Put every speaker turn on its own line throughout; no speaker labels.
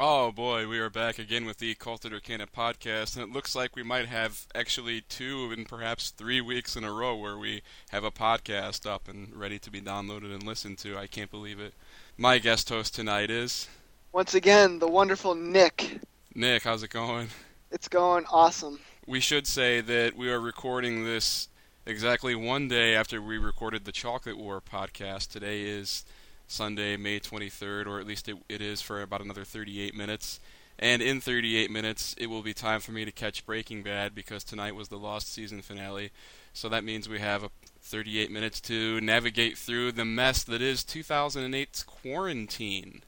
Oh boy, we are back again with the Cult it or Can it podcast, and it looks like we might have actually two and perhaps three weeks in a row where we have a podcast up and ready to be downloaded and listened to. I can't believe it. My guest host tonight is
Once again, the wonderful Nick.
Nick. How's it going?
It's going awesome.
We should say that we are recording this exactly one day after we recorded the Chocolate War podcast. Today is Sunday, May 23rd, or at least it, it is for about another 38 minutes. And in 38 minutes, it will be time for me to catch Breaking Bad because tonight was the Lost season finale. So that means we have a 38 minutes to navigate through the mess that is 2008's Quarantine.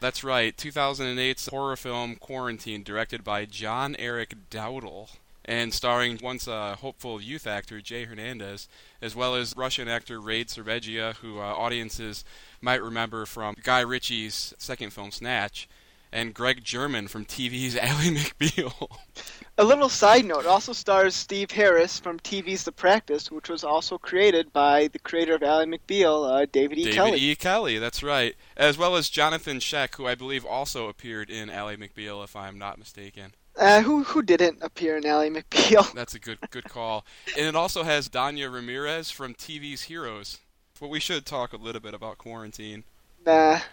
That's right, 2008's horror film Quarantine, directed by John Eric Dowdle and starring once a hopeful youth actor Jay Hernandez, as well as Russian actor Rade Serbedzija, who uh, audiences might remember from Guy Ritchie's second film Snatch, and Greg Germann from TV's Ally McBeal.
A little side note, also stars Steve Harris from TV's The Practice, which was also created by the creator of Ally McBeal, uh, David E.
David
Kelly.
David E. Kelly, that's right. As well as Johnathon Schaech, who I believe also appeared in Ally McBeal, if I'm not mistaken.
Uh, who who didn't appear in Ally McBeal?
That's a good good call. And it also has Dania Ramirez from TV's Heroes. But we should talk a little bit about Quarantine.
Nah.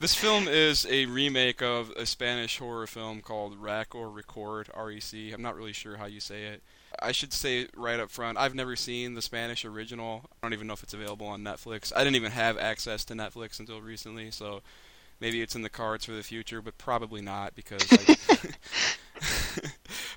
This film is a remake of a Spanish horror film called Rack or Record, R-E-C. I'm not really sure how you say it. I should say right up front, I've never seen the Spanish original. I don't even know if it's available on Netflix. I didn't even have access to Netflix until recently, so maybe it's in the cards for the future, but probably not because I,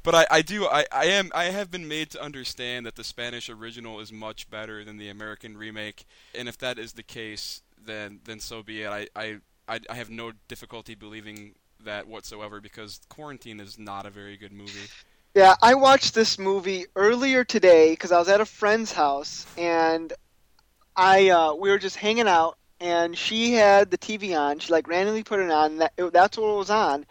but I, I do I, I am I have been made to understand that the Spanish original is much better than the American remake, and if that is the case, then then so be it. I I, I, I have no difficulty believing that whatsoever because Quarantine is not a very good movie.
Yeah, I watched this movie earlier today because I was at a friend's house and I uh, we were just hanging out and she had the TV on. She like randomly put it on. That, it, that's what it was on,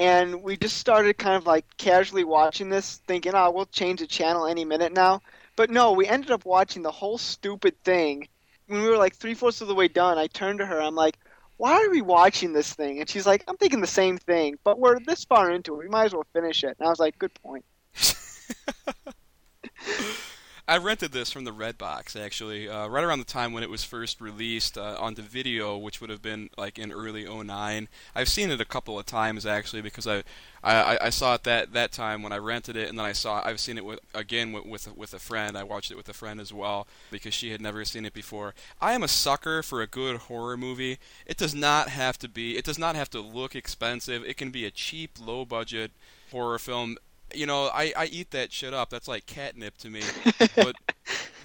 and we just started kind of like casually watching this, thinking, "Oh, we'll change the channel any minute now." But no, we ended up watching the whole stupid thing. When we were like three fourths of the way done, I turned to her. I'm like, "Why are we watching this thing?" And she's like, "I'm thinking the same thing, but we're this far into it. We might as well finish it." And I was like, "Good point."
I rented this from the Redbox actually, uh, right around the time when it was first released uh, onto video, which would have been like in early '09. I've seen it a couple of times actually because I, I, I saw it that that time when I rented it, and then I saw I've seen it with again with, with with a friend. I watched it with a friend as well because she had never seen it before. I am a sucker for a good horror movie. It does not have to be. It does not have to look expensive. It can be a cheap, low budget horror film you know, I, I eat that shit up. That's like catnip to me. but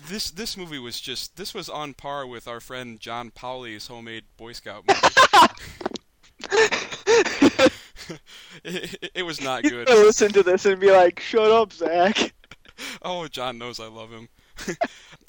this this movie was just this was on par with our friend John Powley's homemade Boy Scout movie. it, it, was not good.
To listen to this and be like, "Shut up, Zach."
oh, John knows I love him.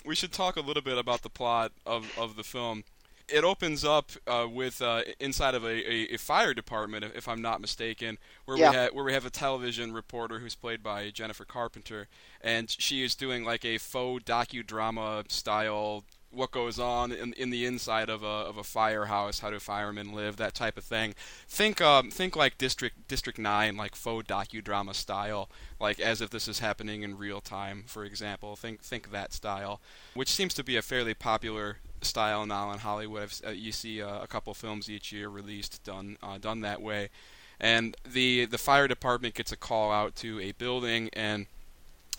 we should talk a little bit about the plot of of the film it opens up uh, with uh, inside of a, a, a, fire department, if I'm not mistaken, where
yeah.
we have where we have a television reporter who's played by Jennifer Carpenter, and she is doing like a faux docudrama style what goes on in, in the inside of a of a firehouse, how do firemen live, that type of thing. Think um, think like District District Nine, like faux docudrama style, like as if this is happening in real time, for example. Think think that style, which seems to be a fairly popular style now in Hollywood. Uh, you see uh, a couple films each year released done uh, done that way, and the the fire department gets a call out to a building, and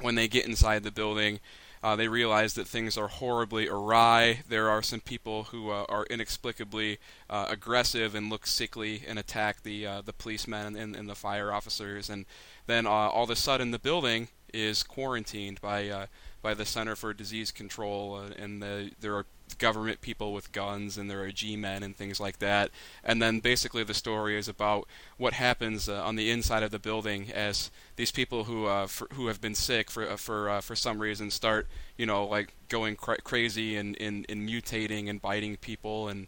when they get inside the building. Uh, they realize that things are horribly awry. There are some people who uh, are inexplicably uh, aggressive and look sickly and attack the the policemen and, and, the fire officers. And then all of a sudden, the building is quarantined by by the Center for Disease Control, and the, there are government people with guns and there are G-men and things like that. And then basically the story is about what happens uh, on the inside of the building as these people who uh, for, who have been sick for uh, for uh, for some reason start you know like going cra- crazy and, and mutating and biting people and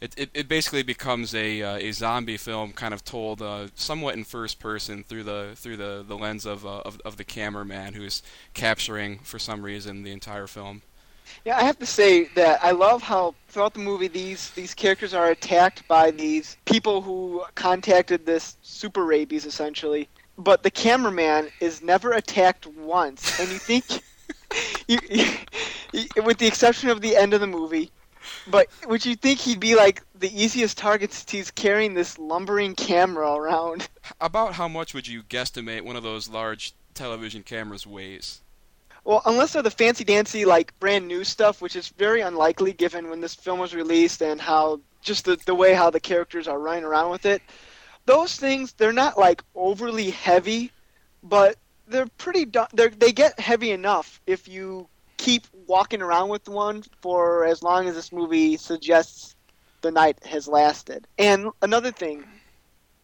it, it, it basically becomes a uh, a zombie film kind of told uh, somewhat in first person through the through the, the lens of, of of the cameraman who's capturing for some reason the entire film.
Yeah, I have to say that I love how throughout the movie these these characters are attacked by these people who contacted this super rabies essentially, but the cameraman is never attacked once, and you think, you, you, with the exception of the end of the movie, but would you think he'd be like the easiest target since he's carrying this lumbering camera around?
About how much would you guesstimate one of those large television cameras weighs?
Well, unless they're the fancy dancy like brand new stuff, which is very unlikely given when this film was released and how just the the way how the characters are running around with it. Those things they're not like overly heavy, but they're pretty they they get heavy enough if you keep walking around with one for as long as this movie suggests the night has lasted. And another thing,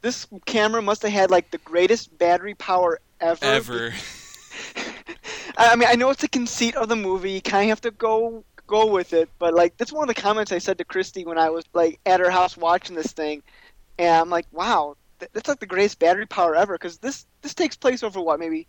this camera must have had like the greatest battery power ever.
Ever.
I mean, I know it's a conceit of the movie. You kind of have to go go with it, but like that's one of the comments I said to Christy when I was like at her house watching this thing, and I'm like, wow, that's like the greatest battery power ever because this this takes place over what maybe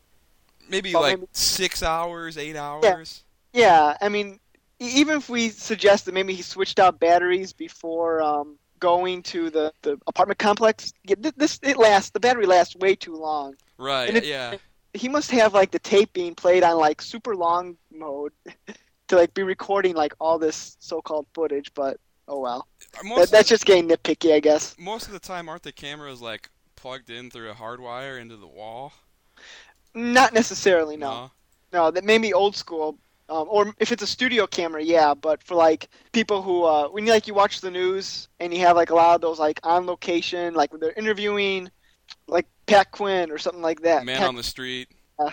maybe like maybe, six hours, eight hours.
Yeah, yeah. I mean, even if we suggest that maybe he switched out batteries before um, going to the, the apartment complex, this it lasts. The battery lasts way too long.
Right.
It,
yeah
he must have like the tape being played on like super long mode to like be recording like all this so-called footage. But oh well, that, that's just getting nitpicky, I guess.
Most of the time, aren't the cameras like plugged in through a hard wire into the wall?
Not necessarily, no. No, no that may be old school. Um, or if it's a studio camera, yeah. But for like people who, uh, when you like you watch the news and you have like a lot of those like on location, like when they're interviewing like Pat Quinn or something like that.
Man
Pat,
on the street.
Uh,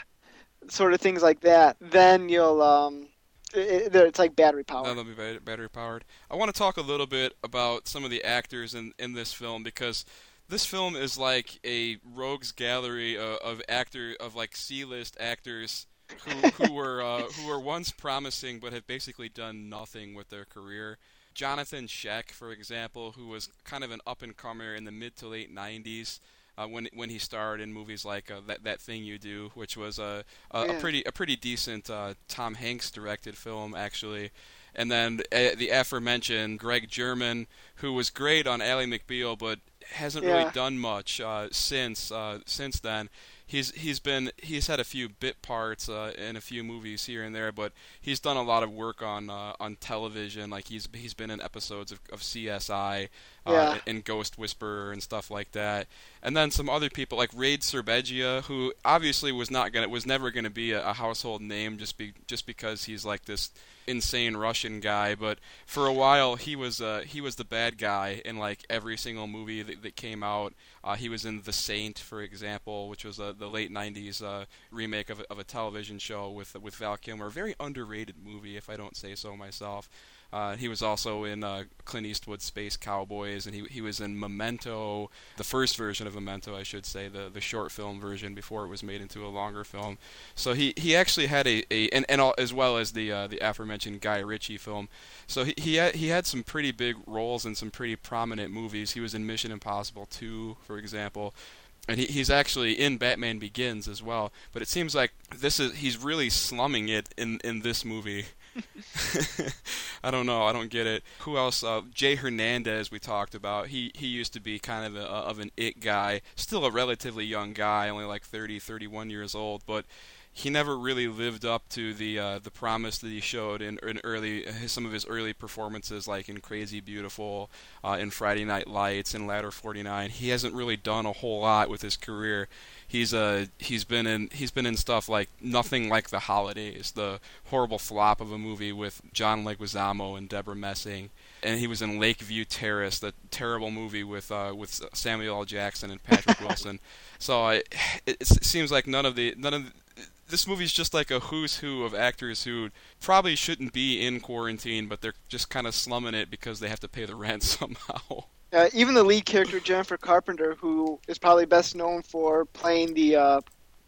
sort of things like that. Then you'll um, it, it's like battery powered.
Then they'll be battery powered. I want to talk a little bit about some of the actors in in this film because this film is like a rogues gallery of, of actor of like C-list actors who who were uh, who were once promising but have basically done nothing with their career. Johnathon Schaech, for example, who was kind of an up and comer in the mid to late 90s uh, when when he starred in movies like uh, that that thing you do, which was a a, yeah. a pretty a pretty decent uh, Tom Hanks directed film actually. And then uh, the aforementioned Greg Germann, who was great on Ally McBeal, but hasn't yeah. really done much uh, since uh, since then he's he's been he's had a few bit parts uh, in a few movies here and there, but he's done a lot of work on uh, on television. Like he's he's been in episodes of, of CSI uh, yeah. and Ghost Whisperer and stuff like that. And then some other people like Rade Serbedzija, who obviously was not gonna was never gonna be a, a household name just be just because he's like this insane Russian guy, but for a while he was uh, he was the bad guy in like every single movie that, that came out. Uh, he was in The Saint, for example, which was uh, the late '90s uh, remake of, of a television show with with Val Kilmer. Very underrated movie, if I don't say so myself. Uh, he was also in uh, Clint Eastwood's Space Cowboys, and he he was in Memento, the first version of Memento, I should say, the the short film version before it was made into a longer film. So he, he actually had a, a and, and all, as well as the uh, the aforementioned Guy Ritchie film. So he he had, he had some pretty big roles in some pretty prominent movies. He was in Mission Impossible 2, for example and he, he's actually in Batman Begins as well. But it seems like this is he's really slumming it in in this movie. I don't know. I don't get it. Who else? Uh, Jay Hernandez. We talked about. He he used to be kind of a, of an it guy. Still a relatively young guy, only like 30, 31 years old, but he never really lived up to the uh, the promise that he showed in, in early his, some of his early performances, like in Crazy Beautiful, uh, in Friday Night Lights, in Ladder 49. He hasn't really done a whole lot with his career. He's uh he's been in he's been in stuff like Nothing Like the Holidays, the horrible flop of a movie with John Leguizamo and Debra Messing, and he was in Lakeview Terrace, the terrible movie with uh, with Samuel L. Jackson and Patrick Wilson. So I, it, it seems like none of the none of this movie's just like a who's who of actors who probably shouldn't be in quarantine, but they're just kind of slumming it because they have to pay the rent somehow.
Uh, even the lead character Jennifer Carpenter, who is probably best known for playing the uh,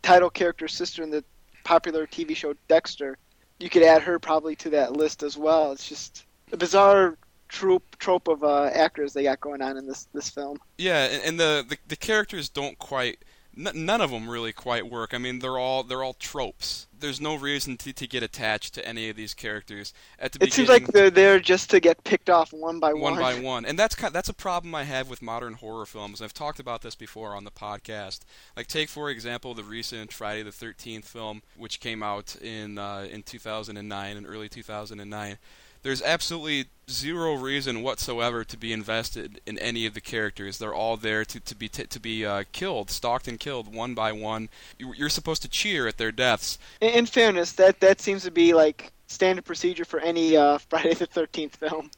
title character sister in the popular TV show Dexter, you could add her probably to that list as well. It's just a bizarre trope trope of uh, actors they got going on in this this film.
Yeah, and, and the, the the characters don't quite n- none of them really quite work. I mean, they're all they're all tropes. There's no reason to, to get attached to any of these characters at the
It seems like they're there just to get picked off one by
one
one.
by one, and that's kind that's a problem I have with modern horror films. I've talked about this before on the podcast. Like, take for example the recent Friday the Thirteenth film, which came out in uh, in 2009, in early 2009. There's absolutely zero reason whatsoever to be invested in any of the characters. They're all there to, to be t- to be uh, killed, stalked and killed one by one. You- You're supposed to cheer at their deaths.
In, in fairness, that that seems to be like standard procedure for any uh, Friday the Thirteenth film.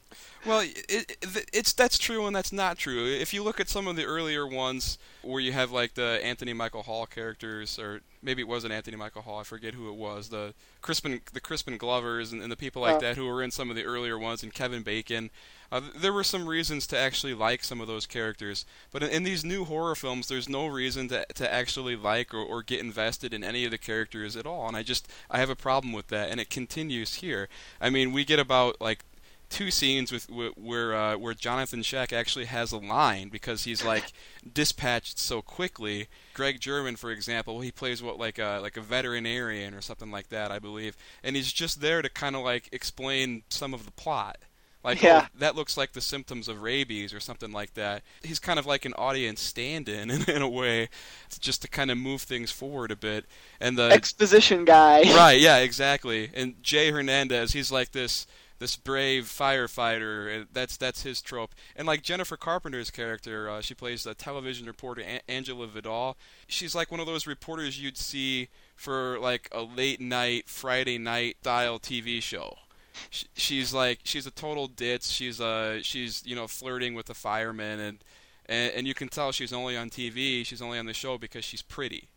Well, it, it, it's that's true and that's not true. If you look at some of the earlier ones where you have like the Anthony Michael Hall characters, or maybe it wasn't Anthony Michael Hall, I forget who it was, the Crispin the Crispin Glovers and, and the people like
Oh.
that who were in some of the earlier ones, and Kevin Bacon. Uh, there were some reasons to actually like some of those characters, but in, in these new horror films, there's no reason to to actually like or, or get invested in any of the characters at all, and I just I have a problem with that, and it continues here. I mean, we get about like two scenes with wh- where uh, where Johnathon Schaech actually has a line because he's like dispatched so quickly. Greg Germann, for example, he plays what like a like a veterinarian or something like that, I believe, and he's just there to kind of like explain some of the plot. Like,
Yeah.
oh, that looks like the symptoms of rabies or something like that. He's kind of like an audience stand-in in, in a way, just to kind of move things forward a bit. And the
Exposition guy.
right, yeah, exactly. And Jay Hernandez, he's like this this brave firefighter. That's that's his trope. And like Jennifer Carpenter's character, uh, she plays the television reporter A- Angela Vidal. She's like one of those reporters you'd see for like a late night Friday night style TV show. Sh- She's like she's a total ditz. She's uh she's you know flirting with the firemen and and, and you can tell she's only on TV. She's only on the show because she's pretty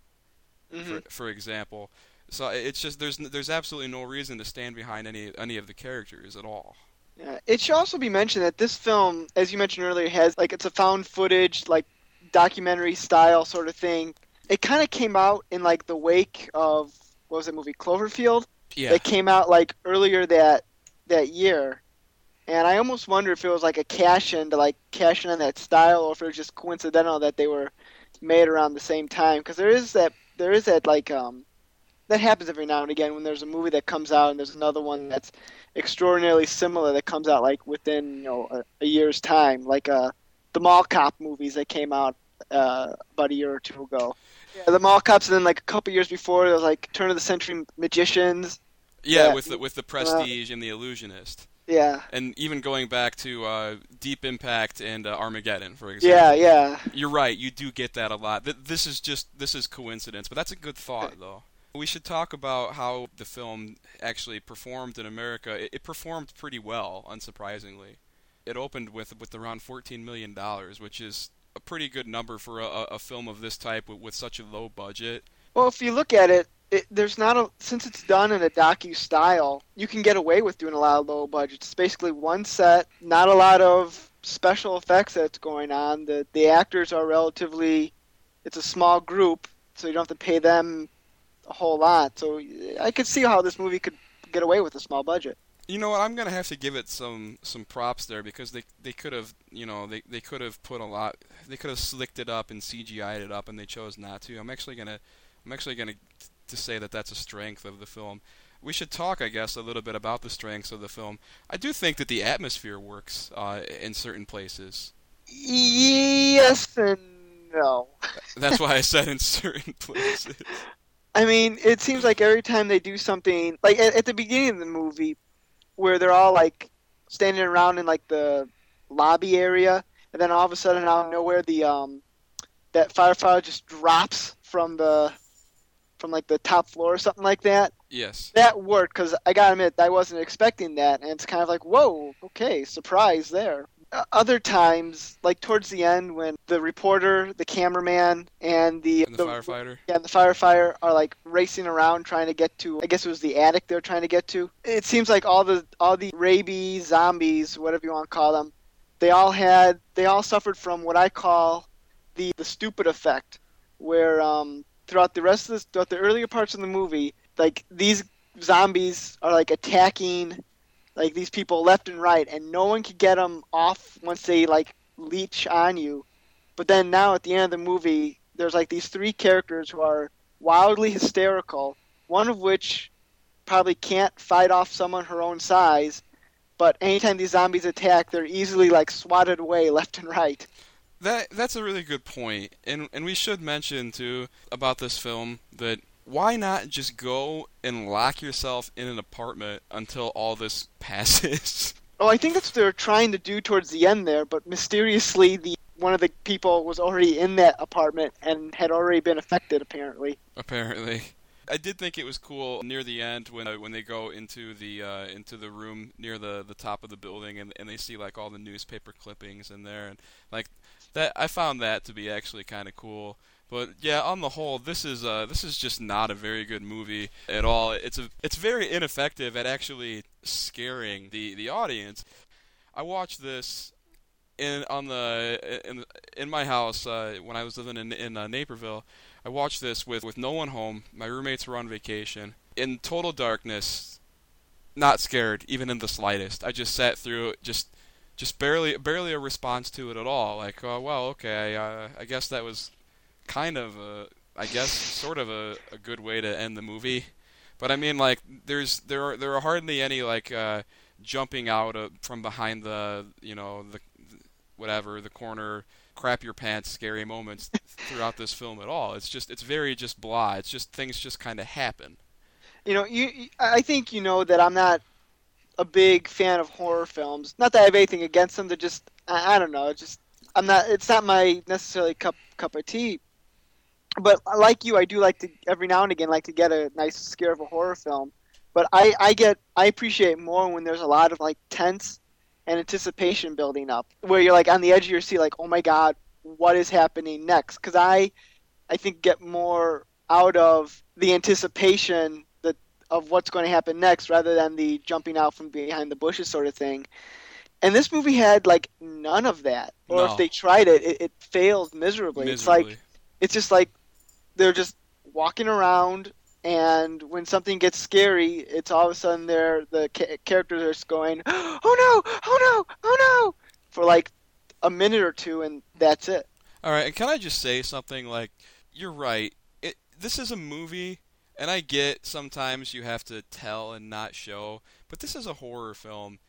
Mhm.
for, for example. So it's just there's there's absolutely no reason to stand behind any any of the characters at all.
Yeah. It should also be mentioned that this film, as you mentioned earlier, has like it's a found footage, like documentary style sort of thing. It kind of came out in like the wake of what was that movie, Cloverfield?
Yeah,
That came out like earlier that that year, and I almost wonder if it was like a cash in to like cash in on that style, or if it was just coincidental that they were made around the same time. Because there is that there is that like um that happens every now and again when there's a movie that comes out and there's another one that's extraordinarily similar that comes out like within you know a, a year's time, like uh the Mall Cop movies that came out uh, about a year or two ago. Yeah, the Mall Cops, and then like a couple years before, there was like Turn of the Century Magicians.
yeah,
yeah.
with the, with the Prestige and the Illusionist,
Yeah,
and even going back to uh, Deep Impact and uh, Armageddon, for example.
yeah, yeah.
You're right. You do get that a lot. Th- This is just this is coincidence, but that's a good thought, though. We should talk about how the film actually performed in America. It, it performed pretty well, unsurprisingly. It opened with with around 14 million dollars, which is a pretty good number for a, a film of this type with, with such a low budget.
Well, if you look at it, it, there's not a since it's done in a docu style, you can get away with doing a lot of low budgets. It's basically one set, not a lot of special effects that's going on. The the actors are relatively, it's a small group, so you don't have to pay them a whole lot. So I could see how this movie could get away with a small budget.
You know what? I'm gonna have to give it some some props there because they they could have you know they they could have put a lot they could have slicked it up and CGI'd it up and they chose not to. I'm actually gonna I'm actually gonna to say that that's a strength of the film. We should talk, I guess, a little bit about the strengths of the film. I do think that the atmosphere works uh, in certain places.
Yes and no.
That's why I said in certain places.
I mean, it seems like every time they do something, like at, at the beginning of the movie, where they're all like standing around in like the lobby area, and then all of a sudden out of nowhere, the um, that firefighter just drops from the from like the top floor or something like that.
Yes.
That worked because I gotta admit I wasn't expecting that, and it's kind of like, whoa, okay, surprise there. Uh, Other times, like towards the end, when the reporter, the cameraman, and the
And the firefighter.
yeah, and the firefighter are like racing around trying to get to. I guess it was the attic they're trying to get to. It seems like all the all the rabies, zombies, whatever you want to call them, they all had they all suffered from what I call the the stupid effect, where um, throughout the rest of this, throughout the earlier parts of the movie, like these zombies are like attacking like these people left and right, and no one could get them off once they like leech on you. But then now at the end of the movie, there's like these three characters who are wildly hysterical, one of which probably can't fight off someone her own size, but anytime these zombies attack, they're easily like swatted away left and right.
That that's a really good point, and and we should mention too about this film that why not just go and lock yourself in an apartment until all this passes?
Oh, I think that's what they're trying to do towards the end there, but mysteriously the one of the people was already in that apartment and had already been affected apparently.
Apparently. I did think it was cool near the end when uh, when they go into the uh, into the room near the, the top of the building and and they see like all the newspaper clippings in there and like that I found that to be actually kind of cool. But yeah, on the whole, this is uh, this is just not a very good movie at all. It's a it's very ineffective at actually scaring the the audience. I watched this in on the in in my house uh, when I was living in in uh, Naperville. I watched this with with no one home. My roommates were on vacation in total darkness, not scared even in the slightest. I just sat through just just barely barely a response to it at all. Like, oh well, okay, uh, I guess that was kind of a, I guess sort of a, a good way to end the movie. But I mean, like, there's there are there are hardly any like uh, jumping out from behind the you know the whatever the corner crap your pants scary moments throughout this film at all. It's just it's very just blah. It's just things just kind of happen.
You know, you I think you know that I'm not a big fan of horror films. Not that I have anything against them. They're just I, I don't know. It's just I'm not. It's not my necessarily cup cup of tea. But like you, I do like to every now and again like to get a nice scare of a horror film. But I I get I appreciate more when there's a lot of like tense and anticipation building up, where you're like on the edge of your seat, like oh my god, what is happening next? Because I I think get more out of the anticipation that of what's going to happen next rather than the jumping out from behind the bushes sort of thing. And this movie had like none of that, or
No.
if they tried it, it, it failed miserably. It's like it's just like they're just walking around and when something gets scary it's all of a sudden they're the ca- characters are just going oh no! Oh no! Oh no! for like a minute or two and that's it.
All right, and can I just say something? Like, you're right. It this is a movie, and I get sometimes you have to tell and not show, but this is a horror film,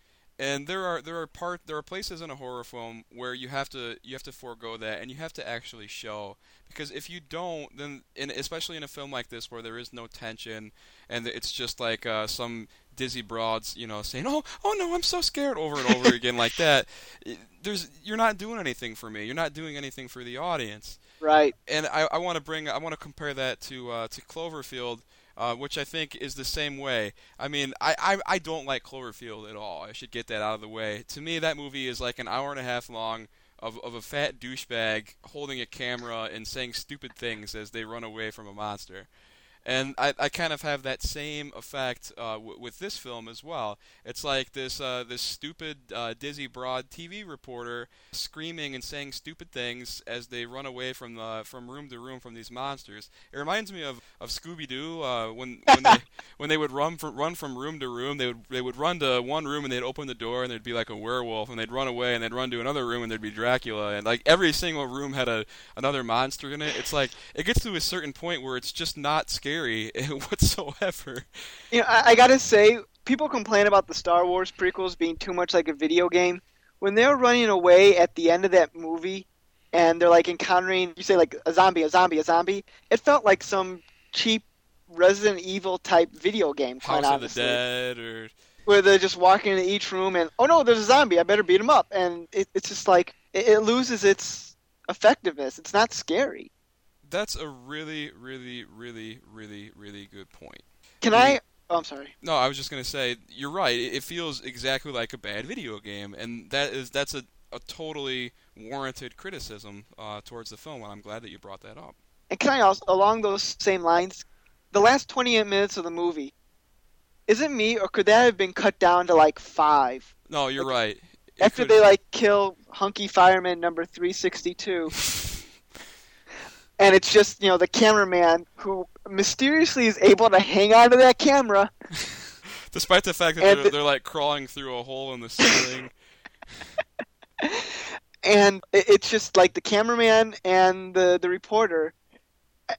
and there are there are part there are places in a horror film where you have to you have to forego that, and you have to actually show because if you don't, then in, especially in a film like this where there is no tension and it's just like uh, some dizzy broads, you know, saying, "Oh, oh no, I'm so scared," over and over again like that. There's you're not doing anything for me. You're not doing anything for the audience.
right
And I, I want to bring I want to compare that to uh, to Cloverfield. Uh, which I think is the same way. I mean, I, I I don't like Cloverfield at all. I should get that out of the way. To me, that movie is like an hour and a half long of, of a fat douchebag holding a camera and saying stupid things as they run away from a monster. And I, I kind of have that same effect uh, w- with this film as well. It's like this uh, this stupid uh, Dizzy Broad TV reporter screaming and saying stupid things as they run away from the from room to room from these monsters. It reminds me of, of Scooby Doo uh, when when they when they would run from run from room to room. They would they would run to one room and they'd open the door and there'd be like a werewolf and they'd run away and they'd run to another room and there'd be Dracula and like every single room had a another monster in it. It's like it gets to a certain point where it's just not scary whatsoever.
you know I, I gotta say people complain about the star wars prequels being too much like a video game when they're running away at the end of that movie and they're like encountering you say like a zombie a zombie a zombie it felt like some cheap resident evil type video game quite
House of the
honestly.
Dead or
where they're just walking into each room and oh no, there's a zombie. I better beat him up. And it, it's just like it, it loses its effectiveness. It's not scary.
That's a really really really really really good point.
Can I? Oh, I'm sorry.
No, I was just gonna say you're right. It, feels exactly like a bad video game, and that is that's a, a totally warranted criticism uh, towards the film. And I'm glad that you brought that up.
And can I also, along those same lines, the last 28 minutes of the movie, is it me or could that have been cut down to like five?
No, you're right. It
After
could-
they like kill hunky fireman number 362, and it's just you know the cameraman who mysteriously is able to hang on to that camera
despite the fact that they're,
the-
they're like crawling through a hole in the ceiling.
and it's just like the cameraman and the the reporter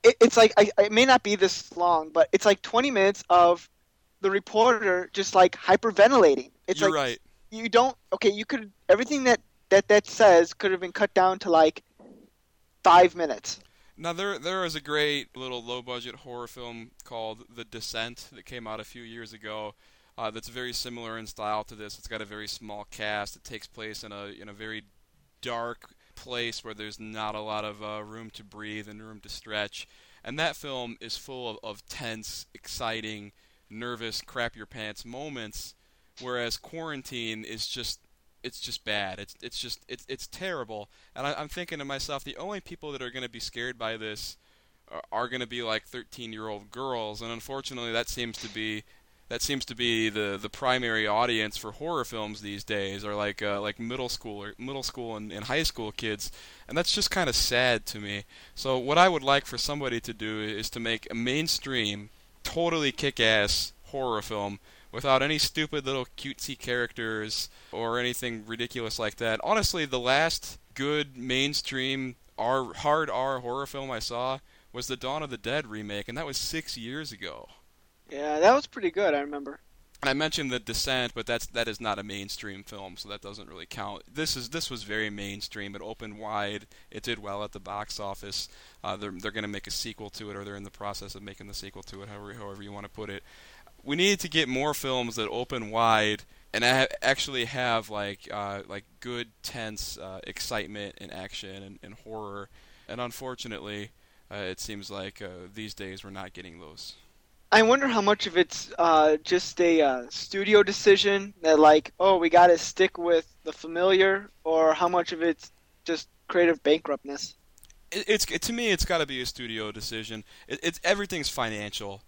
it, it's like I, it may not be this long, but it's like 20 minutes of the reporter just like hyperventilating. It's
You're
like
right.
you don't okay. You could everything that that that says could have been cut down to like five minutes.
Now there there is a great little low budget horror film called The Descent that came out a few years ago. Uh, that's very similar in style to this. It's got a very small cast. It takes place in a in a very dark place where there's not a lot of uh, room to breathe and room to stretch. And that film is full of, of tense, exciting, nervous, crap your pants moments. Whereas Quarantine is just it's just bad. It's it's just it's it's terrible. And I, I'm thinking to myself, the only people that are going to be scared by this are, are going to be like 13 year old girls, and unfortunately, that seems to be that seems to be the the primary audience for horror films these days, are like uh, like middle school or middle school and, and high school kids, and that's just kind of sad to me. So what I would like for somebody to do is to make a mainstream, totally kick-ass horror film without any stupid little cutesy characters or anything ridiculous like that. Honestly, the last good mainstream R hard R horror film I saw was the Dawn of the Dead remake, and that was six years ago.
Yeah, that was pretty good. I remember.
And I mentioned the Descent, but that's that is not a mainstream film, so that doesn't really count. This is this was very mainstream. It opened wide. It did well at the box office. Uh, they're they're going to make a sequel to it, or they're in the process of making the sequel to it, however however you want to put it. We need to get more films that open wide and ha- actually have like uh, like good tense uh, excitement and action and, and horror. And unfortunately, uh, it seems like uh, these days we're not getting those.
I wonder how much of it's uh, just a uh, studio decision that, like, oh, we got to stick with the familiar, or how much of it's just creative bankruptness.
It, it's it, to me, it's got to be a studio decision. It, it's everything's financial,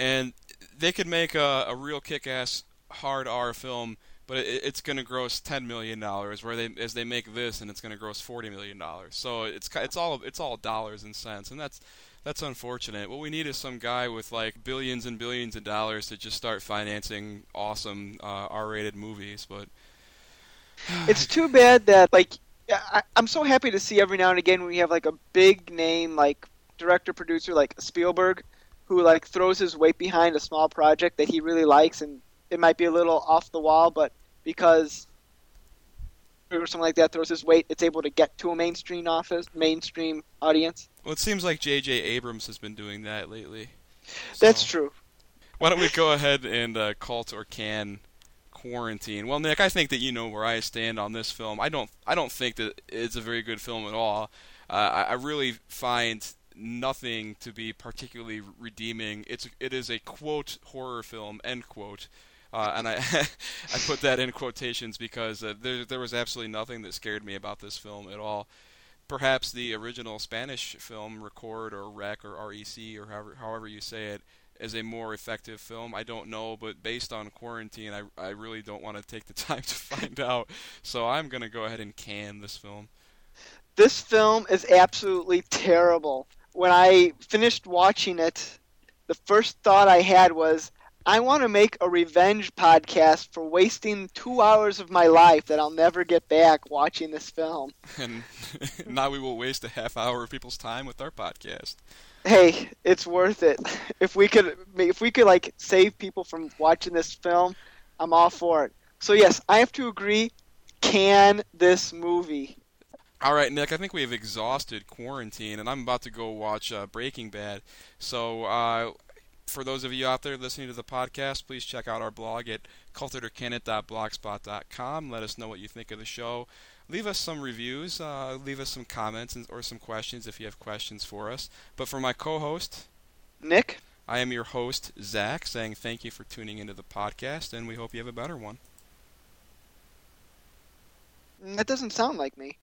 and they could make a, a real kick-ass hard R film, but it, it's going to gross ten million dollars. Where they as they make this, and it's going to gross forty million dollars. So it's it's all it's all dollars and cents, and that's that's unfortunate. What we need is some guy with like billions and billions of dollars to just start financing awesome uh, R-rated movies. But
it's too bad that like I, I'm so happy to see every now and again we have like a big name like director producer like Spielberg who like throws his weight behind a small project that he really likes and it might be a little off the wall but because or something like that throws his weight it's able to get to a mainstream office mainstream audience
well, it seems like J.J. Abrams has been doing that lately.
So, That's true.
Why don't we go ahead and uh, cult or can quarantine? Well, Nick, I think that you know where I stand on this film. I don't. I don't think that it's a very good film at all. Uh, I, I really find nothing to be particularly redeeming. It's it is a quote horror film end quote. Uh, and I I put that in quotations because uh, there there was absolutely nothing that scared me about this film at all perhaps the original Spanish film Record or Rec or REC or however, however you say it is a more effective film. I don't know, but based on quarantine, I, I really don't want to take the time to find out. So I'm to go ahead and can this film.
This film is absolutely terrible. When I finished watching it, the first thought I had was, I want to make a revenge podcast for wasting two hours of my life that I'll never get back watching this film.
And now we will waste a half hour of people's time with our podcast.
Hey, it's worth it. If we could, if we could like save people from watching this film, I'm all for it. So yes, I have to agree. Can this movie?
All right, Nick. I think we have exhausted quarantine, and I'm about to go watch uh, Breaking Bad. So uh, for those of you out there listening to the podcast, please check out our blog at cultedorcanit.blogspot.com. Let us know what you think of the show. Leave us some reviews, uh, leave us some comments and, or some questions if you have questions for us. But for my co host,
Nick,
I am your host, Zach, saying thank you for tuning into the podcast, and we hope you have a better one.
That doesn't sound like me.